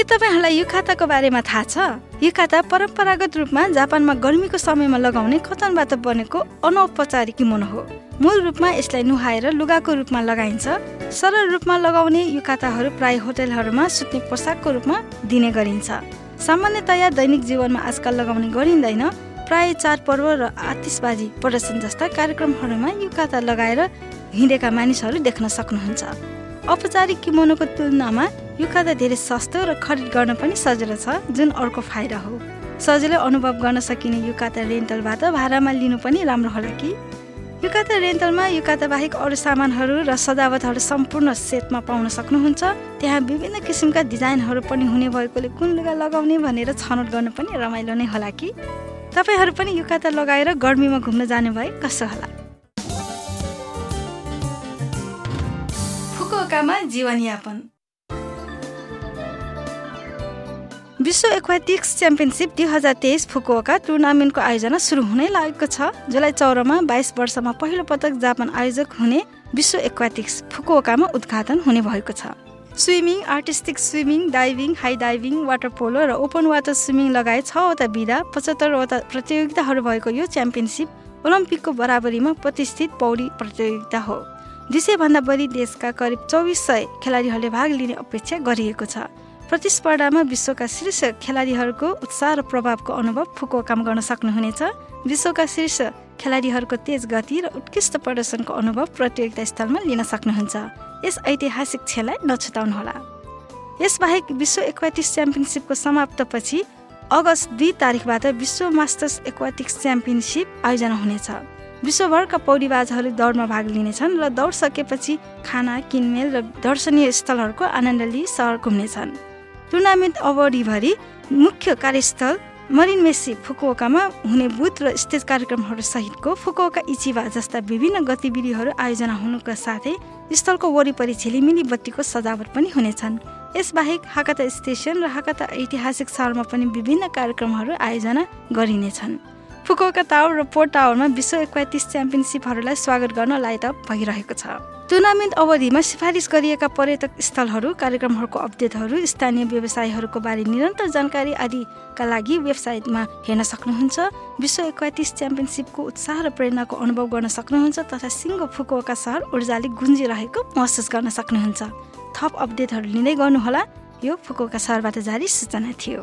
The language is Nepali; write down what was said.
के तपाईँहरूलाई युखाताको बारेमा थाहा छ? युखाता परम्परागत रूपमा जापानमा गर्मीको समयमा लगाउने कतनबाट बनेको अनौपचारिक किमोनो हो। मूल रूपमा यसलाई नुहाएर लुगाको रूपमा लगाइन्छ। सरल रूपमा लगाउने युकाताहरू प्राय होटलहरूमा सुत्ने पोसाकको रूपमा दिने गरिन्छ। सामान्यतया दैनिक जीवनमा आजकल लगाउने गरिँदैन। प्राय चाडपर्व र आतिसबाजी प्रदर्शन जस्ता कार्यक्रमहरूमा युकाता लगाएर हिँडेका मानिसहरू देख्न सक्नुहुन्छ। औपचारिक किमोनोको तुलनामा युकाता धेरै सस्तो र खरिद गर्न पनि सजिलो छ जुन अर्को फाइदा हो। सजिलै अनुभव गर्न सकिने युकाता रेन्टलबाट भाडामा लिनु पनि राम्रो होला कि? युकाता रेन्टलमा युकाता बाहेक अरू सामानहरू र सजावटहरू सम्पूर्ण सेटमा पाउन सक्नुहुन्छ। त्यहाँ विभिन्न किसिमका डिजाइनहरू पनि हुने भएकोले कुन लुगा लगाउने भनेर छनौट गर्न पनि रमाइलो नै होला कि? तपाईँहरू पनि युकाता लगाएर गर्मीमा घुम्न जाने भए कसो होला? फुकुओकामा जीवनयापन विश्व एक्वाटिक्स च्याम्पियनसिप दुई हजार तेइस फुकुओका टुर्नामेन्टको आयोजना सुरु हुनै लागेको छ। जुलाई चौरमा बाइस वर्षमा पहिलो पटक जापान आयोजक हुने विश्व एक्वाटिक्स फुकुओकामा उद्घाटन हुने भएको छ। Swimming artistic swimming diving high diving water polo र ओपन वाटर स्विमिङ लगायत छवटा विधा पचहत्तरवटा प्रतियोगिताहरू भएको यो च्याम्पियनसिप ओलम्पिकको बराबरीमा प्रतिष्ठित पौडी प्रतियोगिता हो। दुई सयभन्दा बढी देशका करिब चौबिस सय खेलाडीहरूले भाग लिने अपेक्षा गरिएको छ। प्रतिस्पर्धामा विश्वका शीर्ष खेलाडीहरूको उत्साह र प्रभावको अनुभव फुको काम गर्न सक्नुहुनेछ। विश्वका शीर्ष खेलाडीहरूको तेज गति र उत्कृष्ट प्रदर्शनको अनुभव प्रतियोगिता स्थलमा लिन सक्नुहुन्छ। यस ऐतिहासिक क्षणलाई नछुटाउनुहोला यसबाहेक विश्व एक्वाटिक्स च्याम्पियनसिपको समाप्तपछि अगस्त दुई तारिकबाट विश्व मास्टर्स एक्वाटिक्स च्याम्पियनसिप आयोजना हुनेछ। विश्वभरका पौडीबाजहरू दौडमा भाग लिनेछन् र दौड सकेपछि खाना किनमेल र दर्शनीय स्थलहरूको आनन्द लिई सहर घुम्नेछन्। टुर्नामेन्ट अवधिभरि मुख्य कार्यस्थल मरिन मेसी फुकुओकामा हुने बुथ र स्टेज कार्यक्रमहरू सहितको फुकुओका इचिवा जस्ता विभिन्न गतिविधिहरू आयोजना हुनुका साथै स्थलको वरिपरि झिलिमिली बत्तीको सजावट पनि हुनेछन्। यसबाहेक हाकाता स्टेसन र हाकाता ऐतिहासिक सहरमा पनि विभिन्न कार्यक्रमहरू आयोजना गरिनेछन्। फुकुओका टावर र पोर्ट टावरमा विश्व एक्वाटिक्स च्याम्पियनसिपहरूलाई स्वागत गर्न लाइटअप भइरहेको छ। टुर्नामेन्ट अवधिमा सिफारिस गरिएका पर्यटक स्थलहरू कार्यक्रमहरूको अपडेटहरू स्थानीय व्यवसायहरूको बारे निरन्तर जानकारी आदिका लागि वेबसाइटमा हेर्न सक्नुहुन्छ। विश्व एक्वाटिक्स च्याम्पियनसिपको उत्साह र प्रेरणाको अनुभव गर्न सक्नुहुन्छ तथा सिङ्गो फुकुओका सहर ऊर्जाले गुन्जिरहेको महसुस गर्न सक्नुहुन्छ। थप अपडेटहरू लिँदै गर्नुहोला। यो फुकुओका सहरबाट जारी सूचना थियो।